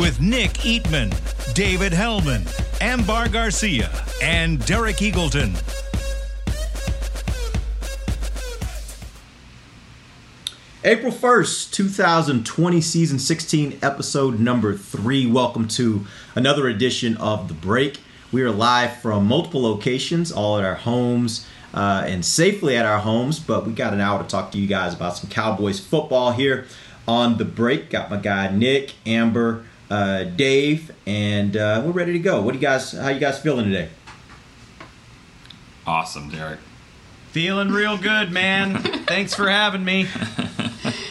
With Nick Eatman, David Helman, Ambar Garcia, and Derek Eagleton. April 1st, 2020, season 16, episode number three. Welcome to another edition of The Break. We are live from multiple locations, all at our homes uh, and safely at our homes, but we got an hour to talk to you guys about some Cowboys football here on The Break. Got my guy Nick, Amber, uh, Dave, and uh, we're ready to go. What do you guys, how you guys feeling today? Awesome, Derek. Feeling real good, man. Thanks for having me.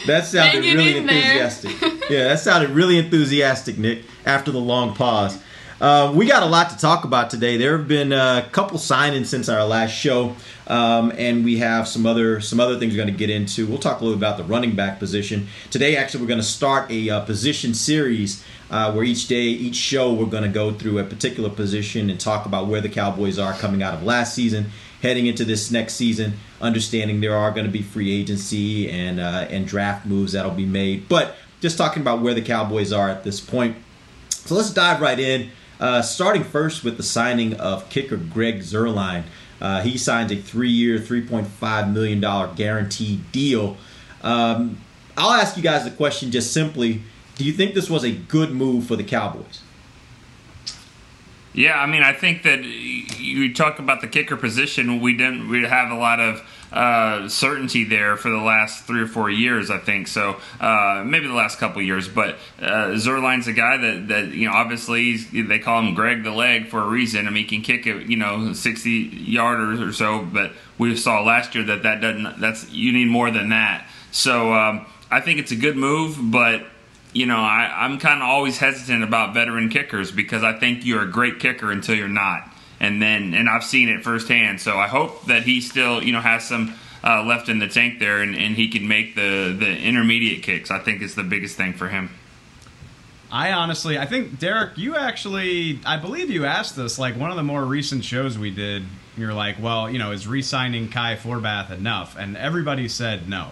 That sounded really enthusiastic. yeah, that sounded really enthusiastic, Nick, after the long pause. Uh, we got a lot to talk about today. There have been a couple signings since our last show, um, and we have some other some other things we're going to get into. We'll talk a little about the running back position today. Actually, we're going to start a uh, position series uh, where each day, each show, we're going to go through a particular position and talk about where the Cowboys are coming out of last season, heading into this next season. Understanding there are going to be free agency and uh, and draft moves that'll be made, but just talking about where the Cowboys are at this point. So let's dive right in. Uh, starting first with the signing of kicker Greg Zuerlein. Uh, he signs a three-year, $3.5 million guaranteed deal. Um, I'll ask you guys the question just simply. Do you think this was a good move for the Cowboys? Yeah, I mean, I think that you talk about the kicker position. We didn't we have a lot of uh, certainty there for the last three or four years. I think so. Uh, maybe the last couple years, but uh, Zuerlein's a guy that that you know obviously they call him Greg the Leg for a reason. I mean, he can kick it you know sixty yarders or so, but we saw last year that that doesn't. That's you need more than that. So um, I think it's a good move, but you know, I, I'm kind of always hesitant about veteran kickers because I think you're a great kicker until you're not. And then, and I've seen it firsthand. So I hope that he still, you know, has some uh, left in the tank there and, and he can make the, the intermediate kicks. I think is the biggest thing for him. I honestly, I think Derek, you actually, I believe you asked this like one of the more recent shows we did. You're like, well, you know, is re-signing Kai Forbath enough? And everybody said no.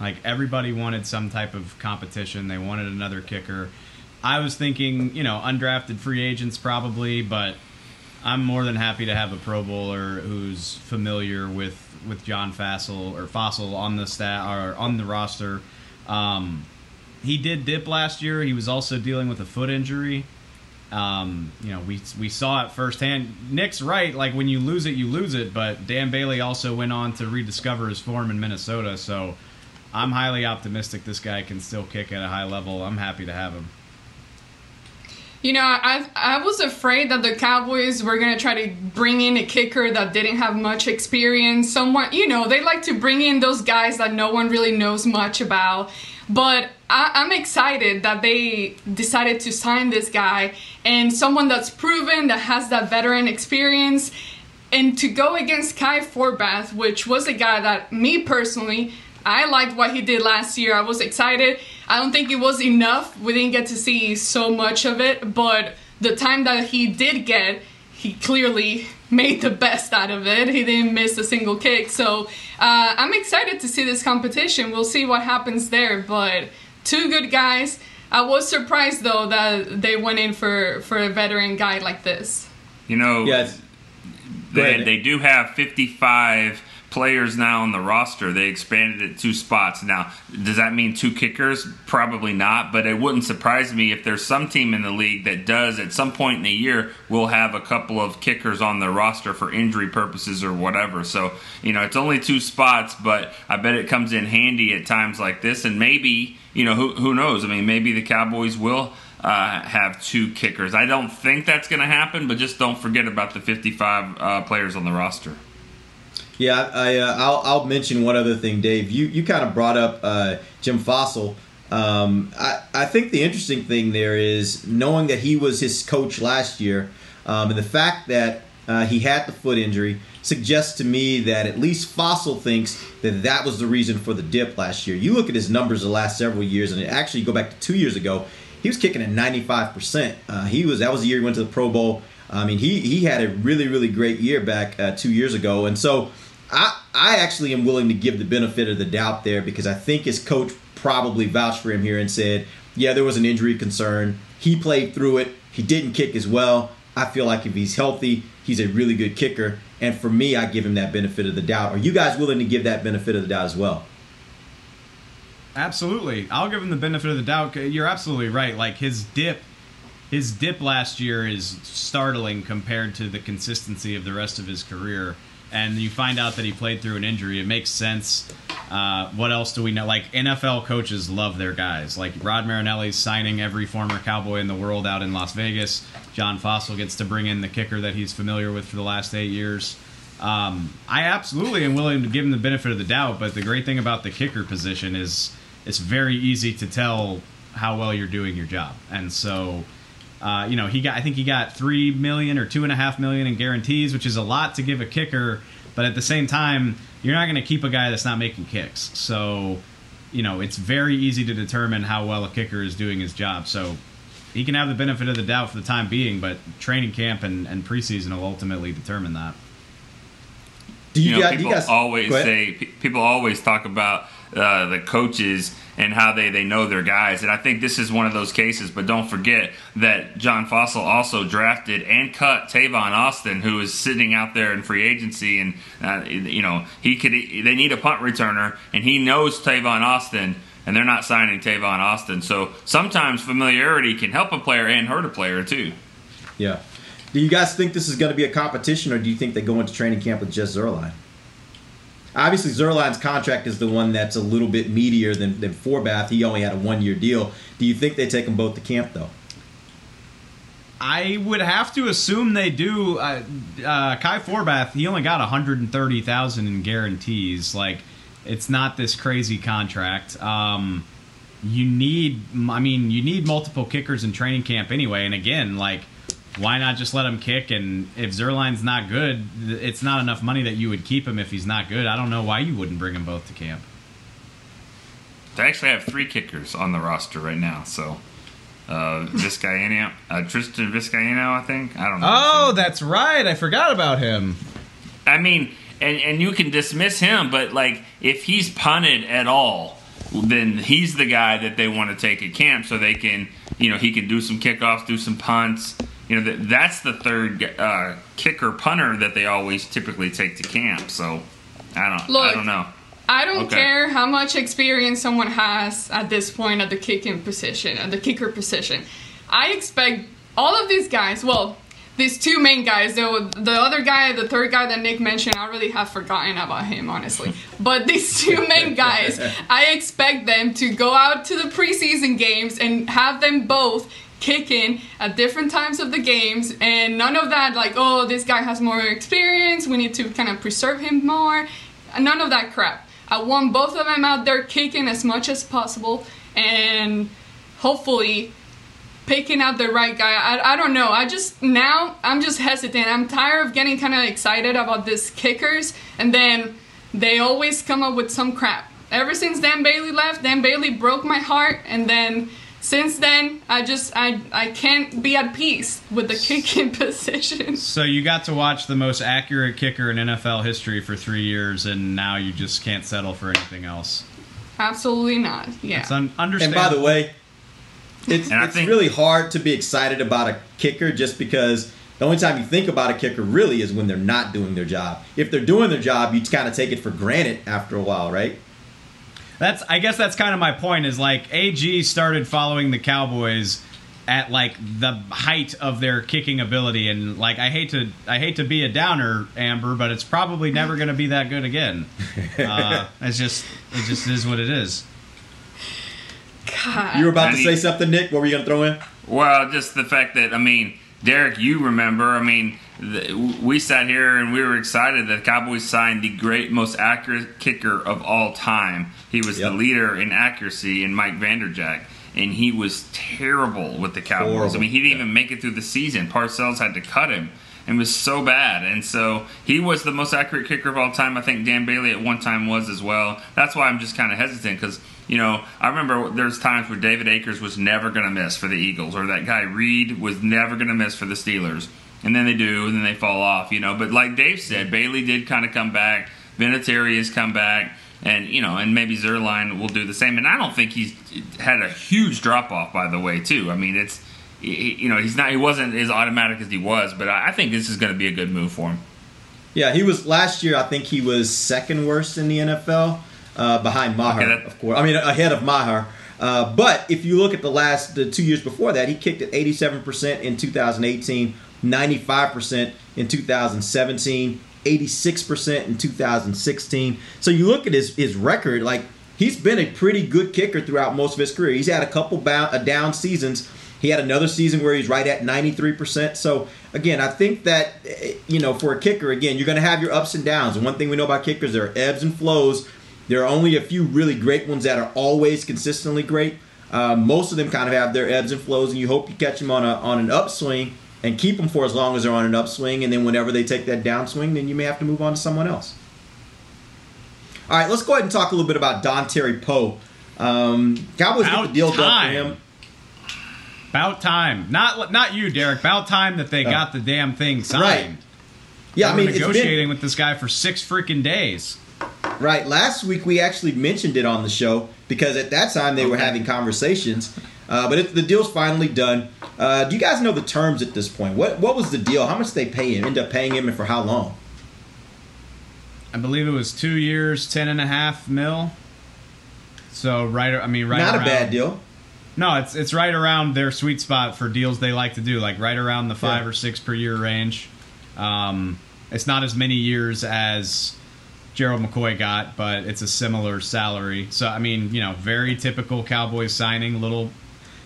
Like everybody wanted some type of competition. They wanted another kicker. I was thinking, you know, undrafted free agents probably, but I'm more than happy to have a Pro Bowler who's familiar with with John Fassel or Fossil on the stat or on the roster. Um, he did dip last year. He was also dealing with a foot injury. Um, you know, we we saw it firsthand. Nick's right. Like when you lose it, you lose it. But Dan Bailey also went on to rediscover his form in Minnesota. So I'm highly optimistic this guy can still kick at a high level. I'm happy to have him. You know, I I was afraid that the Cowboys were gonna try to bring in a kicker that didn't have much experience. Someone, you know, they like to bring in those guys that no one really knows much about. But I, I'm excited that they decided to sign this guy and someone that's proven that has that veteran experience. And to go against Kai Forbath, which was a guy that me personally I liked what he did last year. I was excited. I don't think it was enough. We didn't get to see so much of it, but the time that he did get, he clearly made the best out of it. He didn't miss a single kick. So uh, I'm excited to see this competition. We'll see what happens there. But two good guys. I was surprised though that they went in for for a veteran guy like this. You know, Yes. They, they do have 55 players now on the roster. They expanded it two spots. Now, does that mean two kickers? Probably not, but it wouldn't surprise me if there's some team in the league that does at some point in the year will have a couple of kickers on their roster for injury purposes or whatever. So, you know, it's only two spots, but I bet it comes in handy at times like this and maybe, you know, who who knows? I mean, maybe the Cowboys will uh, have two kickers. I don't think that's going to happen, but just don't forget about the 55 uh, players on the roster. Yeah, I, uh, I'll, I'll mention one other thing, Dave. You you kind of brought up uh, Jim Fassel. Um, I, I think the interesting thing there is knowing that he was his coach last year, um, and the fact that uh, he had the foot injury suggests to me that at least Fassel thinks that that was the reason for the dip last year. You look at his numbers the last several years, and actually go back to two years ago, he was kicking at 95%. Uh, he was that was the year he went to the Pro Bowl. I mean, he he had a really really great year back uh, two years ago, and so I I actually am willing to give the benefit of the doubt there because I think his coach probably vouched for him here and said, yeah, there was an injury concern. He played through it. He didn't kick as well. I feel like if he's healthy, he's a really good kicker. And for me, I give him that benefit of the doubt. Are you guys willing to give that benefit of the doubt as well? Absolutely. I'll give him the benefit of the doubt. You're absolutely right. Like his dip his dip last year is startling compared to the consistency of the rest of his career. And you find out that he played through an injury. It makes sense. Uh, what else do we know? Like NFL coaches love their guys. Like Rod Marinelli's signing every former Cowboy in the world out in Las Vegas. John Fassel gets to bring in the kicker that he's familiar with for the last eight years. Um, I absolutely am willing to give him the benefit of the doubt, but the great thing about the kicker position is it's very easy to tell how well you're doing your job. And so, uh, you know, he got I think he got three million or two and a half million in guarantees, which is a lot to give a kicker. But at the same time, you're not going to keep a guy that's not making kicks. So, you know, it's very easy to determine how well a kicker is doing his job. So he can have the benefit of the doubt for the time being, but training camp and, and preseason will ultimately determine that. Do you, you know, guys, do people you guys always say people always talk about uh, the coaches and how they, they know their guys, and I think this is one of those cases. But don't forget that John Fassel also drafted and cut Tavon Austin, who is sitting out there in free agency, and uh, you know he could they need a punt returner, and he knows Tavon Austin. And they're not signing Tavon Austin, so sometimes familiarity can help a player and hurt a player too. Yeah. Do you guys think this is going to be a competition, or do you think they go into training camp with just Zuerlein? Obviously, Zuerlein's contract is the one that's a little bit meatier than, than Forbath. He only had a one year deal. Do you think they take them both to camp, though? I would have to assume they do. Uh, uh, Kai Forbath, he only got 130,000 in guarantees. Like, it's not this crazy contract. Um, you need, I mean, you need multiple kickers in training camp anyway. And again, like, why not just let him kick? And if Zuerlein's not good, it's not enough money that you would keep him if he's not good. I don't know why you wouldn't bring them both to camp. They actually have three kickers on the roster right now. So uh, Vizcaino, uh, Tristan Vizcaino, I think. I don't know. Oh, that's right. I forgot about him. I mean, and and you can dismiss him, but like if he's punted at all, then he's the guy that they want to take at camp, so they can, you know, he can do some kickoffs, do some punts. You know, that that's the third uh, kicker punter that they always typically take to camp. So I don't, I don't know. I don't Okay. care how much experience someone has at this point at the kicking position, at the kicker position. I expect all of these guys, well, these two main guys, though the other guy, the third guy that Nick mentioned, I really have forgotten about him, honestly. But these two main guys, I expect them to go out to the preseason games and have them both kicking at different times of the games and none of that like oh this guy has more experience we need to kind of preserve him more. None of that crap. I want both of them out there kicking as much as possible and hopefully picking out the right guy. I, I don't know. I just now i'm just hesitant. I'm tired of getting kind of excited about these kickers and then they always come up with some crap. Ever since dan bailey left dan bailey broke my heart and then since then i just i i can't be at peace with the kicking position So you got to watch the most accurate kicker in NFL history for three years, and now you just can't settle for anything else. absolutely not yeah It's un- And by the way, it's, And it's think- really hard to be excited about a kicker just because the only time you think about a kicker really is when they're not doing their job. If they're doing their job, you kind of take it for granted after a while, right? That's I guess that's kind of my point. Is like AG started following the Cowboys at like the height of their kicking ability, and like I hate to I hate to be a downer, Amber, but it's probably never going to be that good again. Uh, it's just it just is what it is. God. You were about I to need- say something, Nick. What were you going to throw in? Well, just the fact that I mean, Derek, you remember? I mean, the, we sat here and we were excited that the Cowboys signed the great, most accurate kicker of all time. He was Yep. the leader in accuracy in Mike Vanderjagt, and he was terrible with the Cowboys. Horrible. I mean, he didn't even make it through the season. Parcells had to cut him. And was so bad, and so he was the most accurate kicker of all time. I think Dan Bailey at one time was as well. That's why I'm just kind of hesitant because you know I remember there's times where David Akers was never going to miss for the Eagles, or that guy Reed was never going to miss for the Steelers, and then they do, and then they fall off. You know, but like Dave said, Bailey did kind of come back. Vinatieri has come back, and you know, and maybe Zuerlein will do the same. And I don't think he's had a huge drop off, by the way, too. I mean, it's you know he's not he wasn't as automatic as he was, but I think this is going to be a good move for him. Yeah, he was last year. I think he was second worst in the NFL, uh, behind Maher, Okay, that- of course. I mean, ahead of Maher. Uh, but if you look at the last the two years before that, he kicked at 87% in 2018, 95% in 2017, 86% in 2016. So you look at his his record, like he's been a pretty good kicker throughout most of his career. He's had a couple bound, uh, down seasons. He had another season where he's right at 93%. So again, I think that eh, you know, for a kicker, again, you're going to have your ups and downs. And one thing we know about kickers, there are ebbs and flows. There are only a few really great ones that are always consistently great. Uh, most of them kind of have their ebbs and flows, and you hope you catch them on a on an upswing and keep them for as long as they're on an upswing. And then whenever they take that downswing, then you may have to move on to someone else. All right, let's go ahead and talk a little bit about Dontari Poe. Um, Cowboys get About the deal done time. for him. About time. Not not you, Derek. About time that they got the damn thing signed. Right. Yeah, They I mean, it's been, negotiating with this guy for six freaking days. Right. Last week we actually mentioned it on the show because at that time they were having conversations. Uh, but it, the deal's finally done. Uh, do you guys know the terms at this point? What what was the deal? How much did they pay him? End up paying him and for how long? I believe it was two years, ten and a half mil. So right, I mean, right. Not a bad deal. No, it's it's right around their sweet spot for deals they like to do, like right around the five Yeah. or six per year range. Um, it's not as many years as Gerald McCoy got, but it's a similar salary. So I mean, you know, very typical Cowboys signing, little,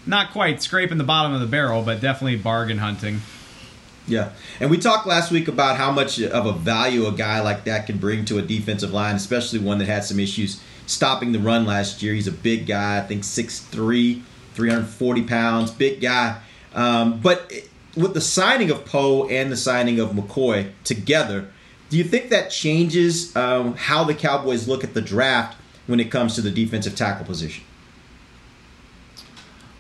not quite scraping the bottom of the barrel, but definitely bargain hunting. Yeah. And we talked last week about how much of a value a guy like that can bring to a defensive line, especially one that had some issues stopping the run last year. He's a big guy, I think 6'3, 340 pounds, big guy. Um, but with the signing of Poe and the signing of McCoy together, do you think that changes um, how the Cowboys look at the draft when it comes to the defensive tackle position?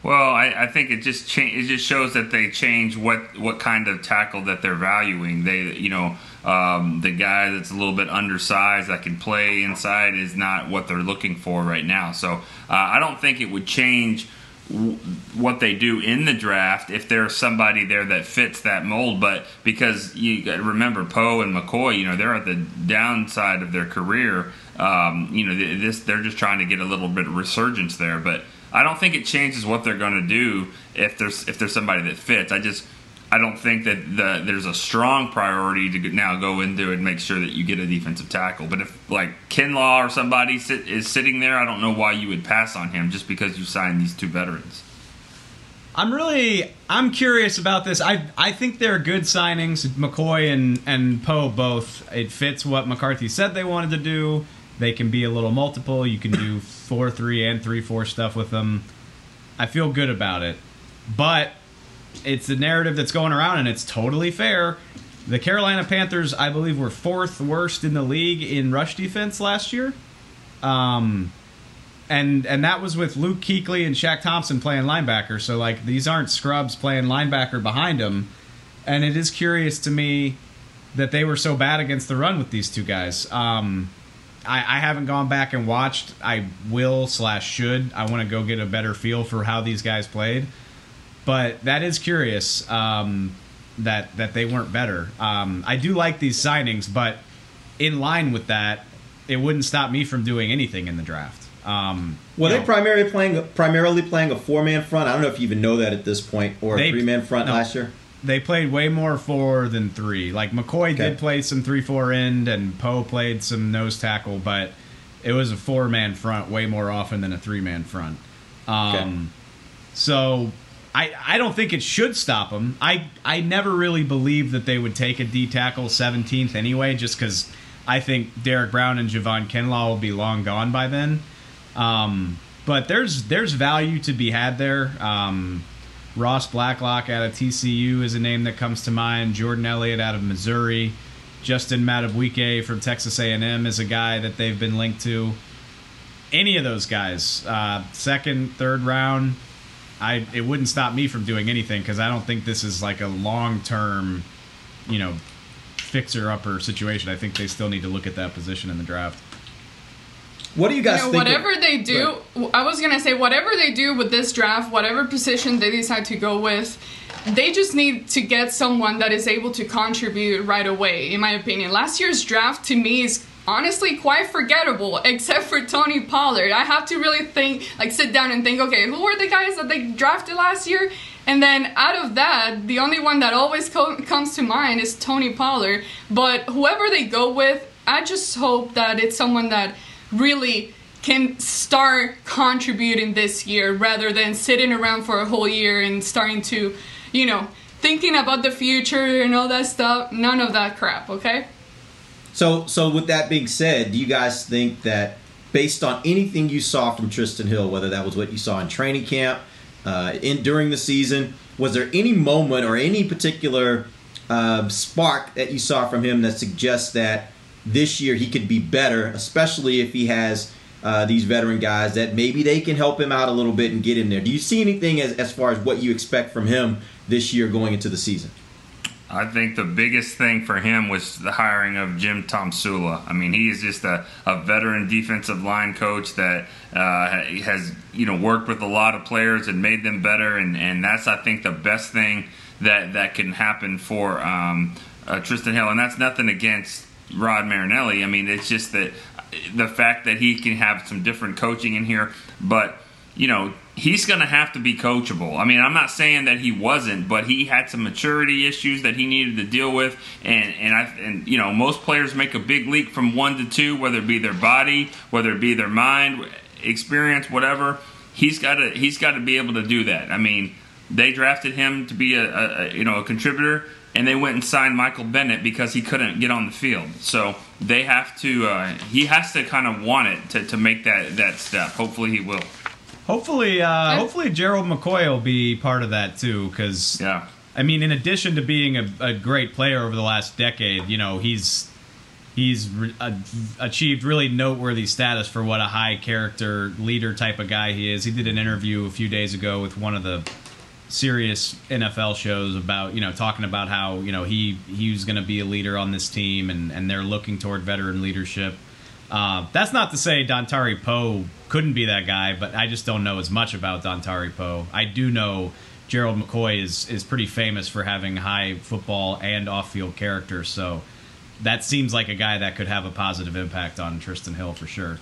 Well, I, I think it just cha- it just shows that they change what what kind of tackle that they're valuing. They you know um, the guy that's a little bit undersized that can play inside is not what they're looking for right now. So uh, I don't think it would change w- what they do in the draft if there's somebody there that fits that mold. But because you remember Poe and McCoy, you know they're at the downside of their career. Um, you know th- this they're just trying to get a little bit of resurgence there, but. I don't think it changes what they're going to do if there's if there's somebody that fits. I just I don't think that the, there's a strong priority to now go into and make sure that you get a defensive tackle. But if like Kinlaw or somebody sit, is sitting there, I don't know why you would pass on him just because you signed these two veterans. I'm really I'm curious about this. I I think they're good signings. McCoy and and Poe both. It fits what McCarthy said they wanted to do. They can be a little multiple. You can do four three and three four stuff with them. I feel good about it, but it's the narrative that's going around, and it's totally fair. The Carolina Panthers, I believe, were fourth worst in the league in rush defense last year. Um, and and that was with Luke Kuechly and Shaq Thompson playing linebacker. So like these aren't scrubs playing linebacker behind them. And it is curious to me that they were so bad against the run with these two guys. Um, I, I haven't gone back and watched. I will slash should. I want to go get a better feel for how these guys played. But that is curious um, that that they weren't better. Um, I do like these signings, but in line with that, it wouldn't stop me from doing anything in the draft. Um, Well, they know, primarily playing primarily playing a four man front. I don't know if you even know that at this point, or a three man front no. last year. They played way more four than three. Like McCoy Okay. did play some three four end, and Poe played some nose tackle, but it was a four man front way more often than a three man front. Um, So I, I don't think it should stop them. I I never really believed that they would take a D tackle 17th anyway, just because I think Derrick Brown and Javon Kinlaw will be long gone by then. Um, but there's there's value to be had there. Um, Ross Blacklock out of TCU is a name that comes to mind. Jordan Elliott out of Missouri. Justin Madubuike from Texas A&M is a guy that they've been linked to. Any of those guys, uh, second, third round, I it wouldn't stop me from doing anything because I don't think this is like a long term, you know, fixer upper situation. I think they still need to look at that position in the draft. What do you guys You know, think? whatever they do, I was gonna say whatever they do with this draft, whatever position they decide to go with, they just need to get someone that is able to contribute right away. In my opinion, last year's draft to me is honestly quite forgettable, except for Tony Pollard. I have to really think, like, sit down and think, okay, who were the guys that they drafted last year? And then out of that, the only one that always co- comes to mind is Tony Pollard. But whoever they go with, I just hope that it's someone that really can start contributing this year rather than sitting around for a whole year and starting to, you know, thinking about the future and all that stuff. None of that crap, okay? So, so with that being said, do you guys think that based on anything you saw from Trysten Hill, whether that was what you saw in training camp, uh, in during the season, was there any moment or any particular uh, spark that you saw from him that suggests that this year he could be better, especially if he has uh, these veteran guys that maybe they can help him out a little bit and get in there? Do you see anything as, as far as what you expect from him this year going into the season? I think the biggest thing for him was the hiring of Jim Tomsula. I mean, he is just a, a veteran defensive line coach that uh, has you know worked with a lot of players and made them better, and, and that's I think the best thing that that can happen for um, uh, Trysten Hill. And that's nothing against Rod Marinelli. I mean, it's just that the fact that he can have some different coaching in here, but you know, he's going to have to be coachable. I mean, I'm not saying that he wasn't, but he had some maturity issues that he needed to deal with, and and I and you know, most players make a big leap from one to two, whether it be their body, whether it be their mind, experience, whatever. He's got to he's got to be able to do that. I mean, they drafted him to be a, a, a you know a contributor. And they went and signed Michael Bennett because he couldn't get on the field. So they have to. Uh, he has to kind of want it to, to make that, that step. Hopefully, he will. Hopefully, uh, hopefully Gerald McCoy will be part of that too. Because Yeah. I mean, in addition to being a, a great player over the last decade, you know, he's he's re- a, achieved really noteworthy status for what a high character leader type of guy he is. He did an interview a few days ago with one of the Sirius NFL shows about you know talking about how you know he he was going to be a leader on this team and and they're looking toward veteran leadership. Uh, that's not to say Dontari Poe couldn't be that guy, but I just don't know as much about Dontari Poe. I do know Gerald McCoy is is pretty famous for having high football and off field character, so that seems like a guy that could have a positive impact on Trysten Hill for sure.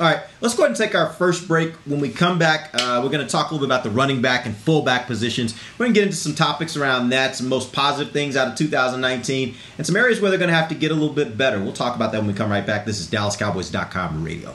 All right, let's go ahead and take our first break. When we come back, uh, we're going to talk a little bit about the running back and fullback positions. We're going to get into some topics around that, some most positive things out of 2019, and some areas where they're going to have to get a little bit better. We'll talk about that when we come right back. This is DallasCowboys.com radio.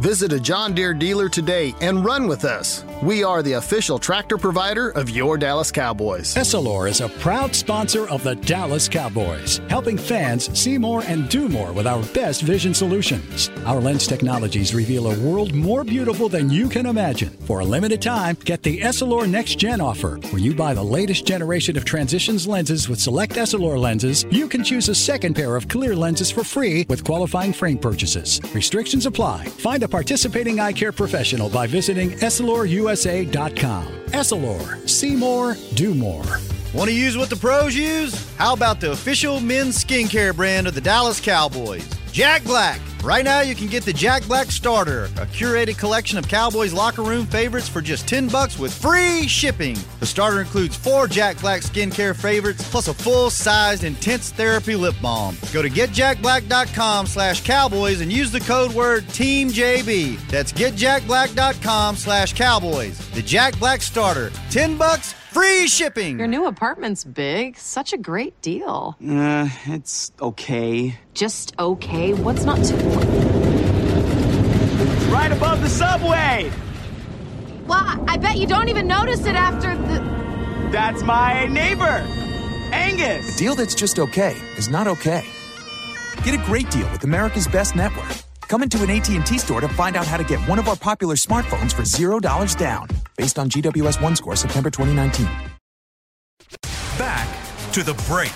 Visit a John Deere dealer today and run with us. We are the official tractor provider of your Dallas Cowboys. Essilor is a proud sponsor of the Dallas Cowboys, helping fans see more and do more with our best vision solutions. Our lens technologies reveal a world more beautiful than you can imagine. For a limited time, get the Essilor Next Gen offer, where you buy the latest generation of transitions lenses with select Essilor lenses. You can choose a second pair of clear lenses for free with qualifying frame purchases. Restrictions apply. Find a participating eye care professional by visiting EssilorUSA.com. Essilor, see more, do more. Want to use what the pros use? How about the official men's skincare brand of the Dallas Cowboys? Jack Black. Right now, you can get the Jack Black Starter, a curated collection of Cowboys locker room favorites for just 10 bucks with free shipping. The starter includes four Jack Black skincare favorites plus a full-sized intense therapy lip balm. Go to getjackblack.com slash cowboys and use the code word TEAMJB. That's getjackblack.com slash cowboys. The Jack Black Starter, 10 bucks, free shipping. Your new apartment's big. Such a great deal. Uh, it's okay. Just okay? What's not to. Right above the subway! Well, I bet you don't even notice it after the. That's my neighbor, Angus. A deal that's just okay is not okay. Get a great deal with America's Best Network. Come into an AT&T store to find out how to get one of our popular smartphones for $0 down, based on GWS 1 score September 2019. Back to the break.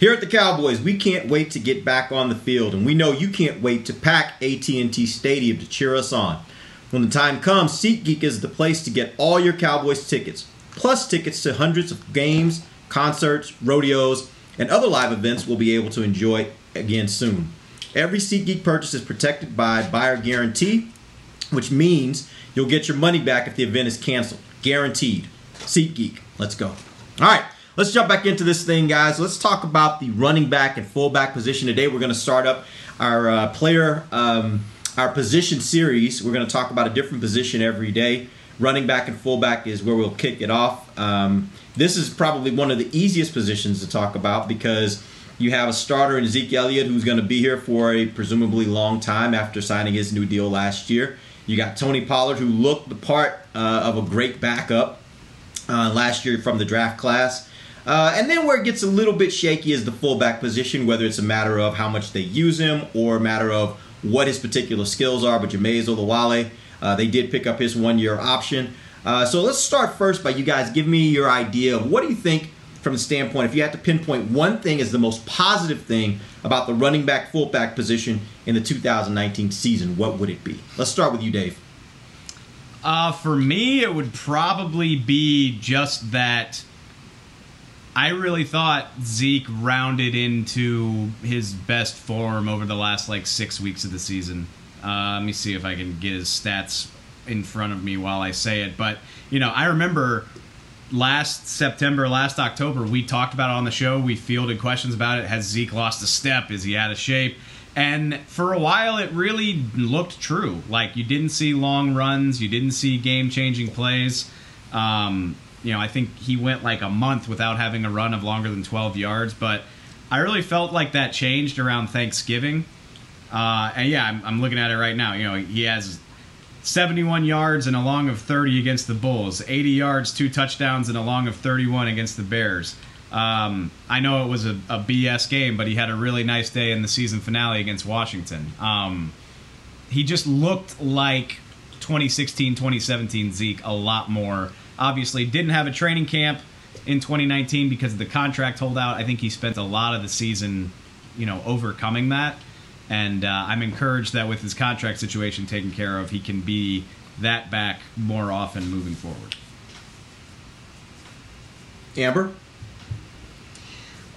Here at the Cowboys, we can't wait to get back on the field, and we know you can't wait to pack AT&T Stadium to cheer us on. When the time comes, SeatGeek is the place to get all your Cowboys tickets, plus tickets to hundreds of games, concerts, rodeos, and other live events we'll be able to enjoy again soon. Every SeatGeek purchase is protected by buyer guarantee, which means you'll get your money back if the event is canceled. Guaranteed. SeatGeek. Let's go. All right. Let's jump back into this thing, guys. Let's talk about the running back and fullback position today. We're going to start up our uh, player, um, our position series. We're going to talk about a different position every day. Running back and fullback is where we'll kick it off. Um, this is probably one of the easiest positions to talk about because you have a starter in Zeke Elliott who's going to be here for a presumably long time after signing his new deal last year. You got Tony Pollard who looked the part uh, of a great backup uh, last year from the draft class. Uh, and then where it gets a little bit shaky is the fullback position, whether it's a matter of how much they use him or a matter of what his particular skills are. But Jamize Olawale, uh, they did pick up his one-year option. Uh, so let's start first by you guys give me your idea of what do you think from the standpoint, if you had to pinpoint one thing as the most positive thing about the running back fullback position in the 2019 season, what would it be? Let's start with you, Dave. Uh, for me, it would probably be just that I really thought Zeke rounded into his best form over the last like six weeks of the season. Uh, let me see if I can get his stats in front of me while I say it. But you know, I remember last September, last October, we talked about it on the show. We fielded questions about it. Has Zeke lost a step? Is he out of shape? And for a while, it really looked true. Like you didn't see long runs, you didn't see game-changing plays. Um, you know, I think he went like a month without having a run of longer than 12 yards, but I really felt like that changed around Thanksgiving. Uh, and yeah, I'm, I'm looking at it right now. You know, he has 71 yards and a long of 30 against the Bills, 80 yards, two touchdowns, and a long of 31 against the Bears. Um, I know it was a, a, BS game, but he had a really nice day in the season finale against Washington. Um, he just looked like 2016, 2017 Zeke a lot more Obviously, didn't have a training camp in 2019 because of the contract holdout. I think he spent a lot of the season, you know, overcoming that. And uh, I'm encouraged that with his contract situation taken care of, he can be that back more often moving forward. Amber?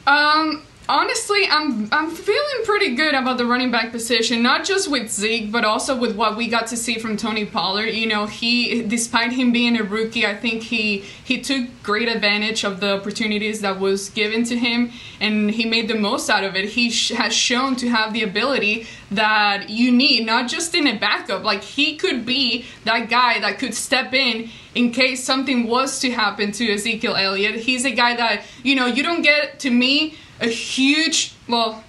Um, honestly, I'm I'm feeling pretty good about the running back position, not just with Zeke, but also with what we got to see from Tony Pollard. You know, he despite him being a rookie, I think he he took great advantage of the opportunities that was given to him, and he made the most out of it. He sh- has shown to have the ability that you need, not just in a backup. Like he could be that guy that could step in in case something was to happen to Ezekiel Elliott. He's a guy that you know you don't get to me a huge, well,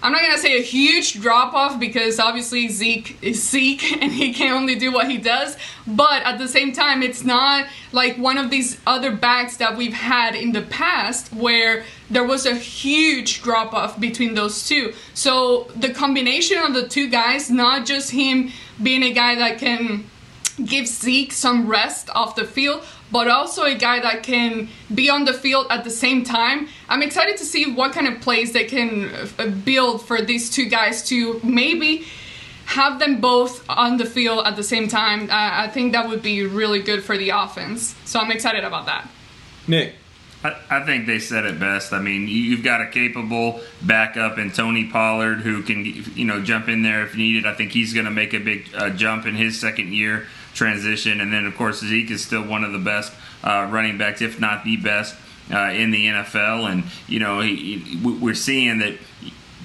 I'm not gonna say a huge drop off because obviously Zeke is Zeke and he can only do what he does. But at the same time, it's not like one of these other backs that we've had in the past where there was a huge drop off between those two. So the combination of the two guys, not just him being a guy that can give Zeke some rest off the field, but also a guy that can be on the field at the same time. I'm excited to see what kind of plays they can uh, build for these two guys to maybe have them both on the field at the same time. Uh, I think that would be really good for the offense. So I'm excited about that. Nick. I, I think they said it best. I mean, you- you've got a capable backup in Tony Pollard who can, you know, jump in there if needed. I think he's going to make a big uh, jump in his second year transition. And then, of course, Zeke is still one of the best uh, running backs, if not the best, uh, in the NFL. And, you know, he, he- we- we're seeing that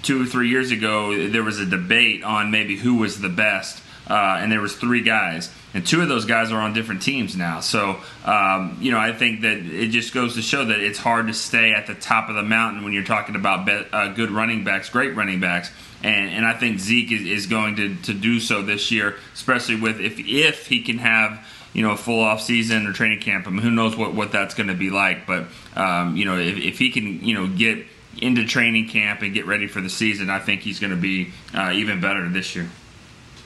two or three years ago there was a debate on maybe who was the best uh, and there was three guys and two of those guys are on different teams now so um, you know i think that it just goes to show that it's hard to stay at the top of the mountain when you're talking about be- uh, good running backs great running backs and, and i think zeke is, is going to, to do so this year especially with if if he can have you know, a full off season or training camp. I mean, who knows what, what that's going to be like? But um, you know, if, if he can, you know, get into training camp and get ready for the season, I think he's going to be uh, even better this year.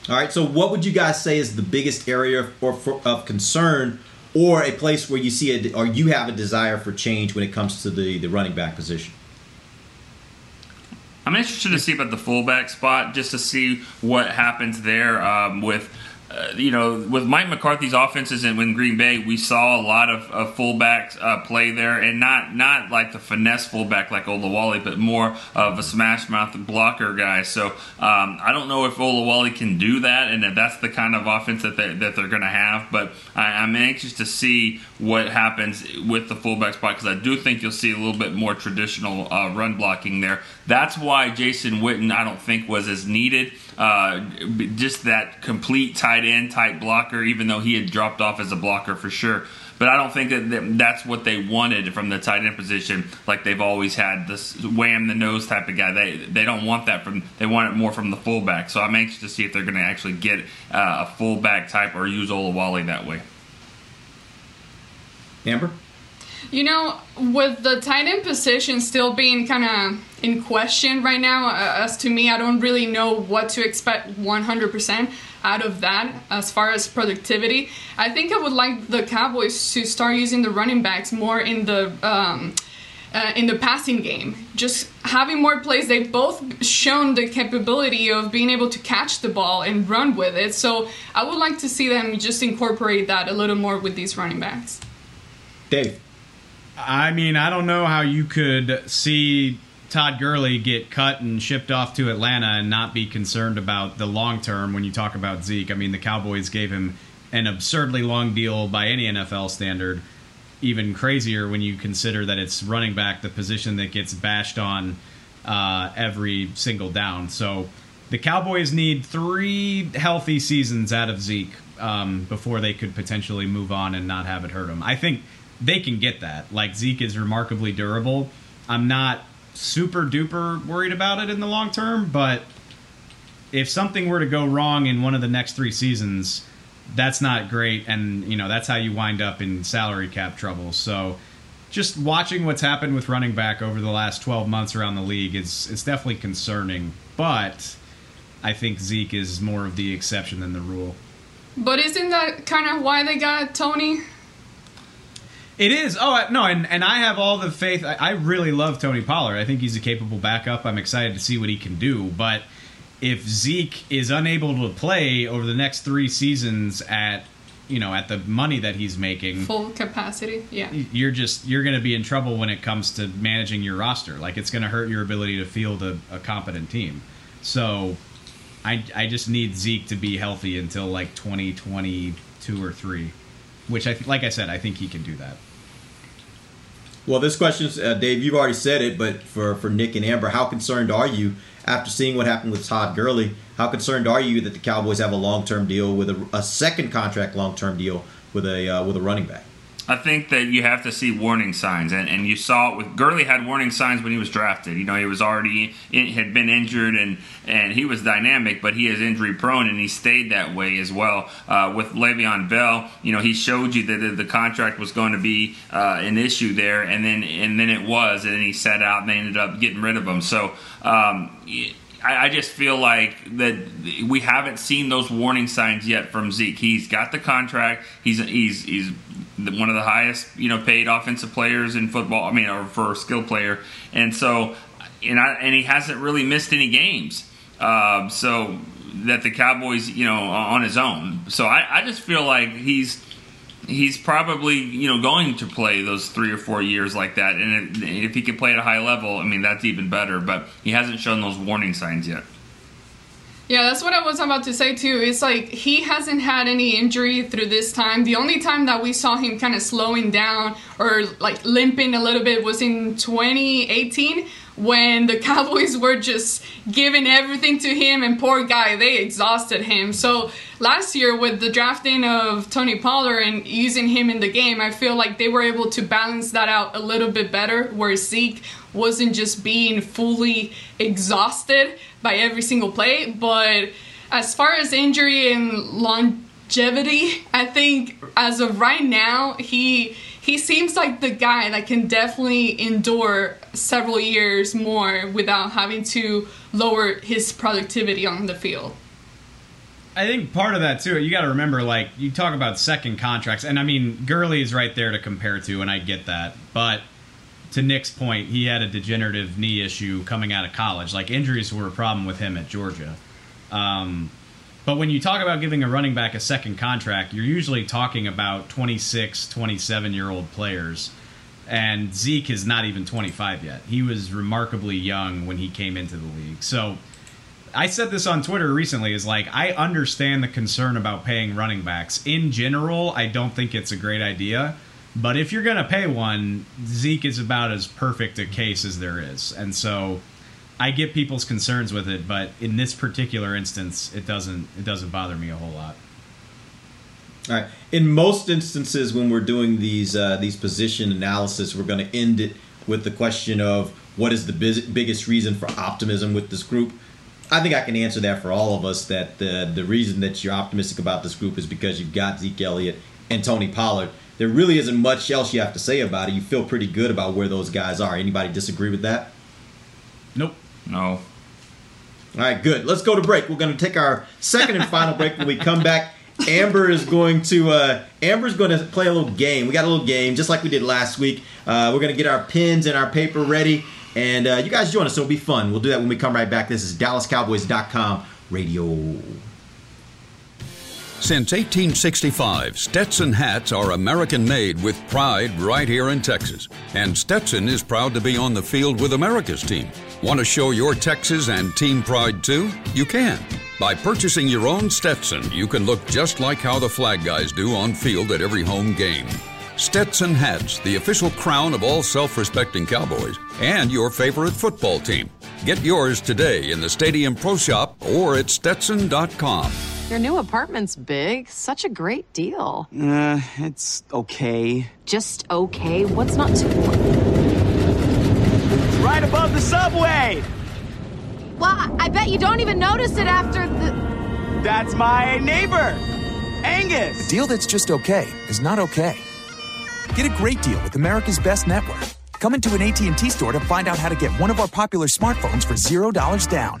All right. So, what would you guys say is the biggest area of, of concern, or a place where you see a, or you have a desire for change when it comes to the the running back position? I'm interested to see about the fullback spot, just to see what happens there um, with. Uh, you know, with Mike McCarthy's offenses in Green Bay, we saw a lot of, of fullbacks uh, play there, and not not like the finesse fullback like Olawale, but more of a smash mouth blocker guy. So um, I don't know if Olawale can do that, and if that's the kind of offense that they, that they're going to have. But I, I'm anxious to see what happens with the fullback spot because I do think you'll see a little bit more traditional uh, run blocking there. That's why Jason Witten I don't think was as needed. Uh, just that complete tight end type blocker, even though he had dropped off as a blocker for sure. But I don't think that that- that's what they wanted from the tight end position, like they've always had this wham the nose type of guy. They they don't want that from. They want it more from the fullback. So I'm anxious to see if they're going to actually get uh, a fullback type or use Olawale that way. Amber. You know, with the tight end position still being kind of in question right now, uh, as to me, I don't really know what to expect 100% out of that as far as productivity. I think I would like the Cowboys to start using the running backs more in the. Um, uh, in the passing game, just having more plays. They've both shown the capability of being able to catch the ball and run with it. So I would like to see them just incorporate that a little more with these running backs. Dave. I mean, I don't know how you could see Todd Gurley get cut and shipped off to Atlanta and not be concerned about the long term when you talk about Zeke. I mean, the Cowboys gave him an absurdly long deal by any NFL standard. Even crazier when you consider that it's running back, the position that gets bashed on uh, every single down. So the Cowboys need three healthy seasons out of Zeke um, before they could potentially move on and not have it hurt him. I think they can get that. Like Zeke is remarkably durable. I'm not super duper worried about it in the long term, but if something were to go wrong in one of the next three seasons, that's not great, and you know that's how you wind up in salary cap trouble. So, just watching what's happened with running back over the last 12 months around the league is it's definitely concerning. But I think Zeke is more of the exception than the rule. But isn't that kind of why they got Tony? It is. Oh I- no, and and I have all the faith. I, I really love Tony Pollard. I think he's a capable backup. I'm excited to see what he can do. But if Zeke is unable to play over the next three seasons at you know at the money that he's making, Full capacity, yeah. you're just you're going to be in trouble when it comes to managing your roster. Like it's going to hurt your ability to field a, a competent team. So I I just need Zeke to be healthy until like 2022 or three, which I th- like I said I think he can do that. Well, this question, uh, Dave, you've already said it, but for, for Nick and Amber, how concerned are you after seeing what happened with Todd Gurley? How concerned are you that the Cowboys have a long term deal with a, a second contract long term deal with a uh, with a running back? I think that you have to see warning signs, and, and you saw it with Gurley had warning signs when he was drafted. You know, he was already in, had been injured, and and he was dynamic, but he is injury prone, and he stayed that way as well. Uh, with Le'Veon Bell, you know, he showed you that the, contract was going to be uh, an issue there, and then and then it was, and then he sat out, and they ended up getting rid of him. So. Um, I, I just feel like that we haven't seen those warning signs yet from Zeke. He's got the contract. He's he's he's one of the highest you know paid offensive players in football. I mean, or for a skill player, and so and I, and he hasn't really missed any games. Um, so that the Cowboys, you know, on his own. So I, I just feel like he's he's probably you know going to play those three or four years like that, and it, if he can play at a high level, I mean that's even better. But he hasn't shown those warning signs yet. Yeah, that's what I was about to say too. It's like he hasn't had any injury through this time. The only time that we saw him kind of slowing down or like limping a little bit was in 2018 when the Cowboys were just giving everything to him and poor guy, they exhausted him. So last year with the drafting of Tony Pollard and using him in the game, I feel like they were able to balance that out a little bit better where Zeke wasn't just being fully exhausted by every single play. But as far as injury and longevity, I think as of right now, he he seems like the guy that can definitely endure several years more without having to lower his productivity on the field. I think part of that too, you got to remember, like you talk about second contracts, and I mean Gurley is right there to compare to, and I get that. But to Nick's point, he had a degenerative knee issue coming out of college. Like injuries were a problem with him at Georgia. Um, but when you talk about giving a running back a second contract, you're usually talking about 26, 27 year old players. And Zeke is not even 25 yet. He was remarkably young when he came into the league. So I said this on Twitter recently is like, I understand the concern about paying running backs. In general, I don't think it's a great idea. But if you're going to pay one, Zeke is about as perfect a case as there is. And so I get people's concerns with it, but in this particular instance, it doesn't it doesn't bother me a whole lot. All right. In most instances, when we're doing these uh, these position analysis, we're going to end it with the question of what is the biz- biggest reason for optimism with this group. I think I can answer that for all of us. That the the reason that you're optimistic about this group is because you've got Zeke Elliott and Tony Pollard. There really isn't much else you have to say about it. You feel pretty good about where those guys are. Anybody disagree with that? Nope. No. All right, good. Let's go to break. We're going to take our second and final break. When we come back, Amber is going to uh, Amber's going to play a little game. We got a little game just like we did last week. Uh, we're going to get our pens and our paper ready, and uh, you guys join us. So it'll be fun. We'll do that when we come right back. This is DallasCowboys.com radio. Since 1865, Stetson hats are American made with pride right here in Texas. And Stetson is proud to be on the field with America's team. Want to show your Texas and team pride too? You can. By purchasing your own Stetson, you can look just like how the flag guys do on field at every home game. Stetson hats, the official crown of all self respecting Cowboys, and your favorite football team. Get yours today in the Stadium Pro Shop or at Stetson.com. Your new apartment's big. Such a great deal. Uh, it's okay. Just okay? What's not to. It's right above the subway! Well, I bet you don't even notice it after the. That's my neighbor, Angus. A deal that's just okay is not okay. Get a great deal with America's Best Network. Come into an AT&T store to find out how to get one of our popular smartphones for $0 down.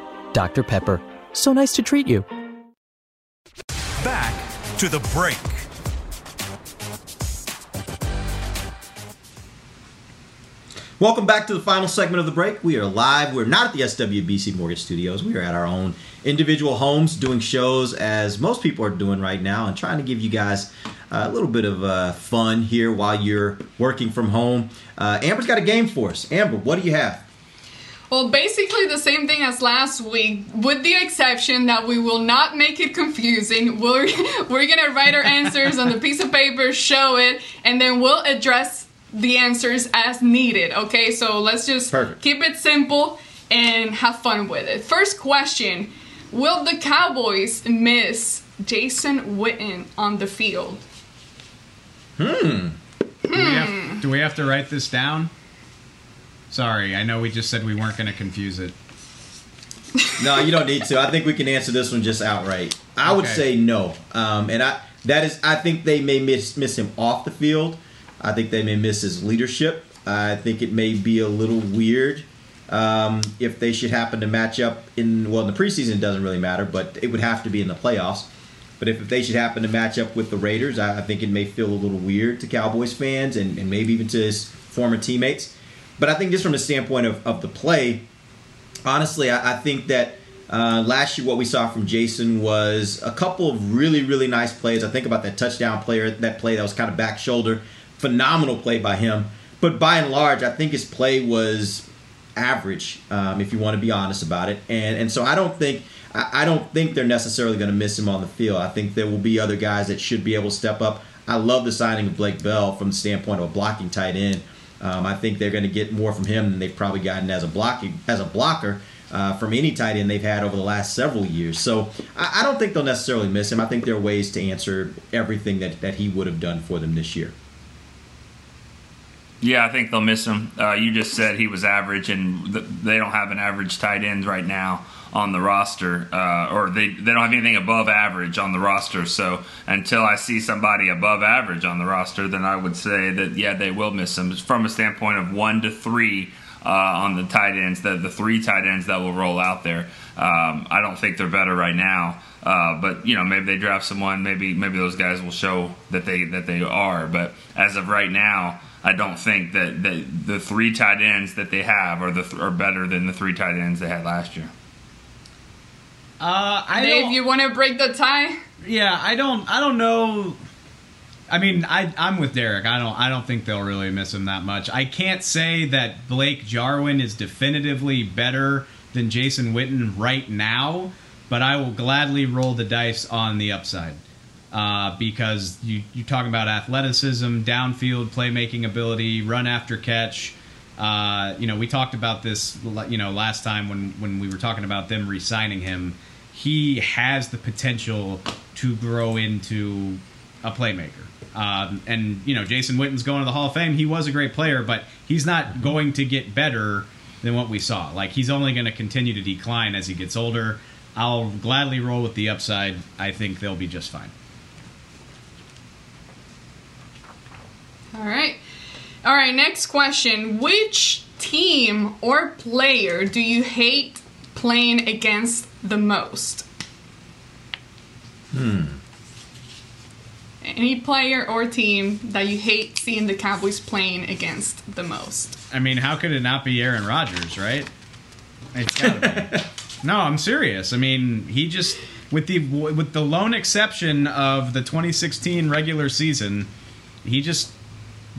Dr. Pepper, so nice to treat you. Back to the break. Welcome back to the final segment of the break. We are live. We're not at the SWBC Mortgage Studios. We are at our own individual homes doing shows as most people are doing right now and trying to give you guys a little bit of uh, fun here while you're working from home. Uh, Amber's got a game for us. Amber, what do you have? Well, basically the same thing as last week, with the exception that we will not make it confusing. We're we're gonna write our answers on the piece of paper, show it, and then we'll address the answers as needed. Okay, so let's just Perfect. keep it simple and have fun with it. First question: Will the Cowboys miss Jason Witten on the field? Hmm. Do we, have, do we have to write this down? Sorry, I know we just said we weren't going to confuse it. No, you don't need to. I think we can answer this one just outright. I would say no. Um, and I that is I think they may miss miss him off the field. I think they may miss his leadership. I think it may be a little weird um, if they should happen to match up in well in the preseason it doesn't really matter, but it would have to be in the playoffs. But if, if they should happen to match up with the Raiders, I, I think it may feel a little weird to Cowboys fans and, and maybe even to his former teammates. But I think just from the standpoint of, of the play, honestly, I, I think that uh, last year what we saw from Jason was a couple of really, really nice plays. I think about that touchdown player, that play that was kind of back shoulder, phenomenal play by him. But by and large, I think his play was average, um, if you want to be honest about it. And and so I don't think I, I don't think they're necessarily going to miss him on the field. I think there will be other guys that should be able to step up. I love the signing of Blake Bell from the standpoint of a blocking tight end. Um, I think they're going to get more from him than they've probably gotten as a blocking as a blocker uh, from any tight end they've had over the last several years. So I, I don't think they'll necessarily miss him. I think there are ways to answer everything that, that he would have done for them this year. Yeah, I think they'll miss him. Uh, you just said he was average, and th- they don't have an average tight end right now on the roster, uh, or they, they don't have anything above average on the roster. So until I see somebody above average on the roster, then I would say that yeah, they will miss him from a standpoint of one to three uh, on the tight ends, the the three tight ends that will roll out there. Um, I don't think they're better right now. Uh, but you know, maybe they draft someone. Maybe maybe those guys will show that they that they are. But as of right now, I don't think that, that the three tight ends that they have are the th- are better than the three tight ends they had last year. Uh, I Dave, you want to break the tie? Yeah, I don't. I don't know. I mean, I, I'm with Derek. I don't. I don't think they'll really miss him that much. I can't say that Blake Jarwin is definitively better than Jason Witten right now, but I will gladly roll the dice on the upside uh, because you you talk about athleticism, downfield playmaking ability, run after catch. Uh, you know, we talked about this. You know, last time when when we were talking about them re-signing him, he has the potential to grow into a playmaker. Um, and you know, Jason Witten's going to the Hall of Fame. He was a great player, but he's not going to get better than what we saw. Like he's only going to continue to decline as he gets older. I'll gladly roll with the upside. I think they'll be just fine. All right. All right, next question. Which team or player do you hate playing against the most? Hmm. Any player or team that you hate seeing the Cowboys playing against the most? I mean, how could it not be Aaron Rodgers, right? It's gotta be. no, I'm serious. I mean, he just with the with the lone exception of the 2016 regular season, he just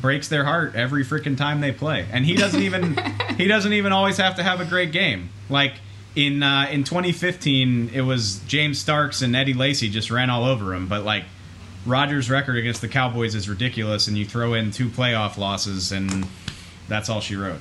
breaks their heart every freaking time they play. And he doesn't even he doesn't even always have to have a great game. Like in uh, in 2015, it was James Starks and Eddie Lacy just ran all over him. But like Rodgers' record against the Cowboys is ridiculous, and you throw in two playoff losses, and that's all she wrote.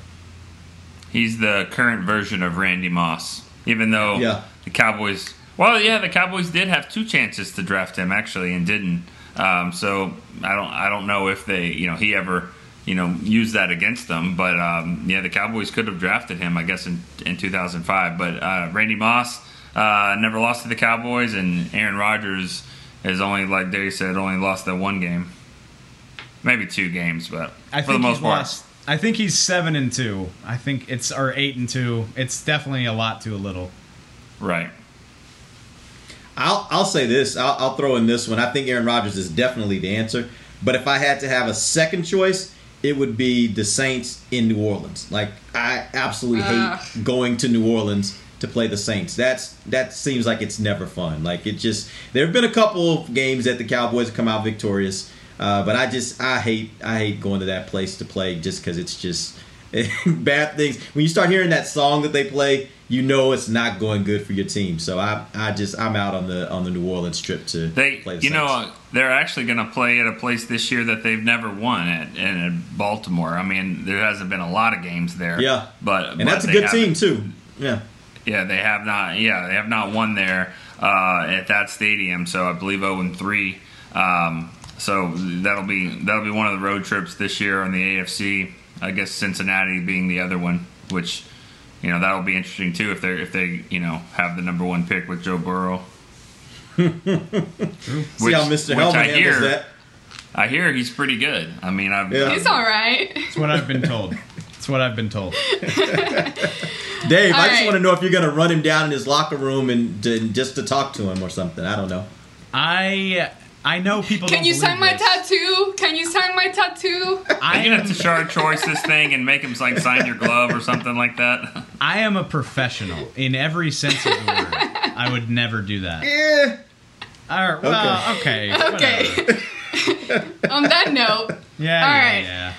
He's the current version of Randy Moss, even though Yeah. the Cowboys. Well, yeah, the Cowboys did have two chances to draft him actually, and didn't. Um, so I don't, I don't know if they, you know, he ever, you know, use that against them. But um, yeah, the Cowboys could have drafted him, I guess, in in 2005. But uh, Randy Moss uh, never lost to the Cowboys, and Aaron Rodgers has only, like Dave said, only lost that one game, maybe two games, but I for think the most part. lost. I think he's seven and two. I think it's or eight and two. It's definitely a lot to a little. Right. I'll I'll say this. I'll, I'll throw in this one. I think Aaron Rodgers is definitely the answer. But if I had to have a second choice, it would be the Saints in New Orleans. Like I absolutely Ugh. hate going to New Orleans to play the Saints. That's that seems like it's never fun. Like it just there have been a couple of games that the Cowboys have come out victorious, uh, but I just I hate I hate going to that place to play just because it's just bad things. When you start hearing that song that they play, you know it's not going good for your team. So I, I just I'm out on the on the New Orleans trip to They, play the you know, Saints. uh, they're actually going to play at a place this year that they've never won at, at Baltimore. I mean, there hasn't been a lot of games there. Yeah. but and that's a good team too. Yeah. Yeah, they have not. Yeah, they have not won there uh, at that stadium. So I believe zero and three. Um, so that'll be that'll be one of the road trips this year on the AFC. I guess Cincinnati being the other one, which you know that'll be interesting too if they if they you know have the number one pick with Joe Burrow. See how Mr. Helman handles that. I hear he's pretty good. I mean, I've He's all right. That's what I've been told. That's what I've been told. Dave, I All just right. want to know if you're going to run him down in his locker room and, to, just to talk to him or something. I don't know. I I know people. Can don't you believe sign my this. tattoo? Can you sign my tattoo? I'm gonna have to Tashard Choice this thing and make him like sign your glove or something like that. I am a professional in every sense of the word. I would never do that. Yeah. All right, well, okay. Okay. whatever. On that note, Yeah, All yeah, right. yeah.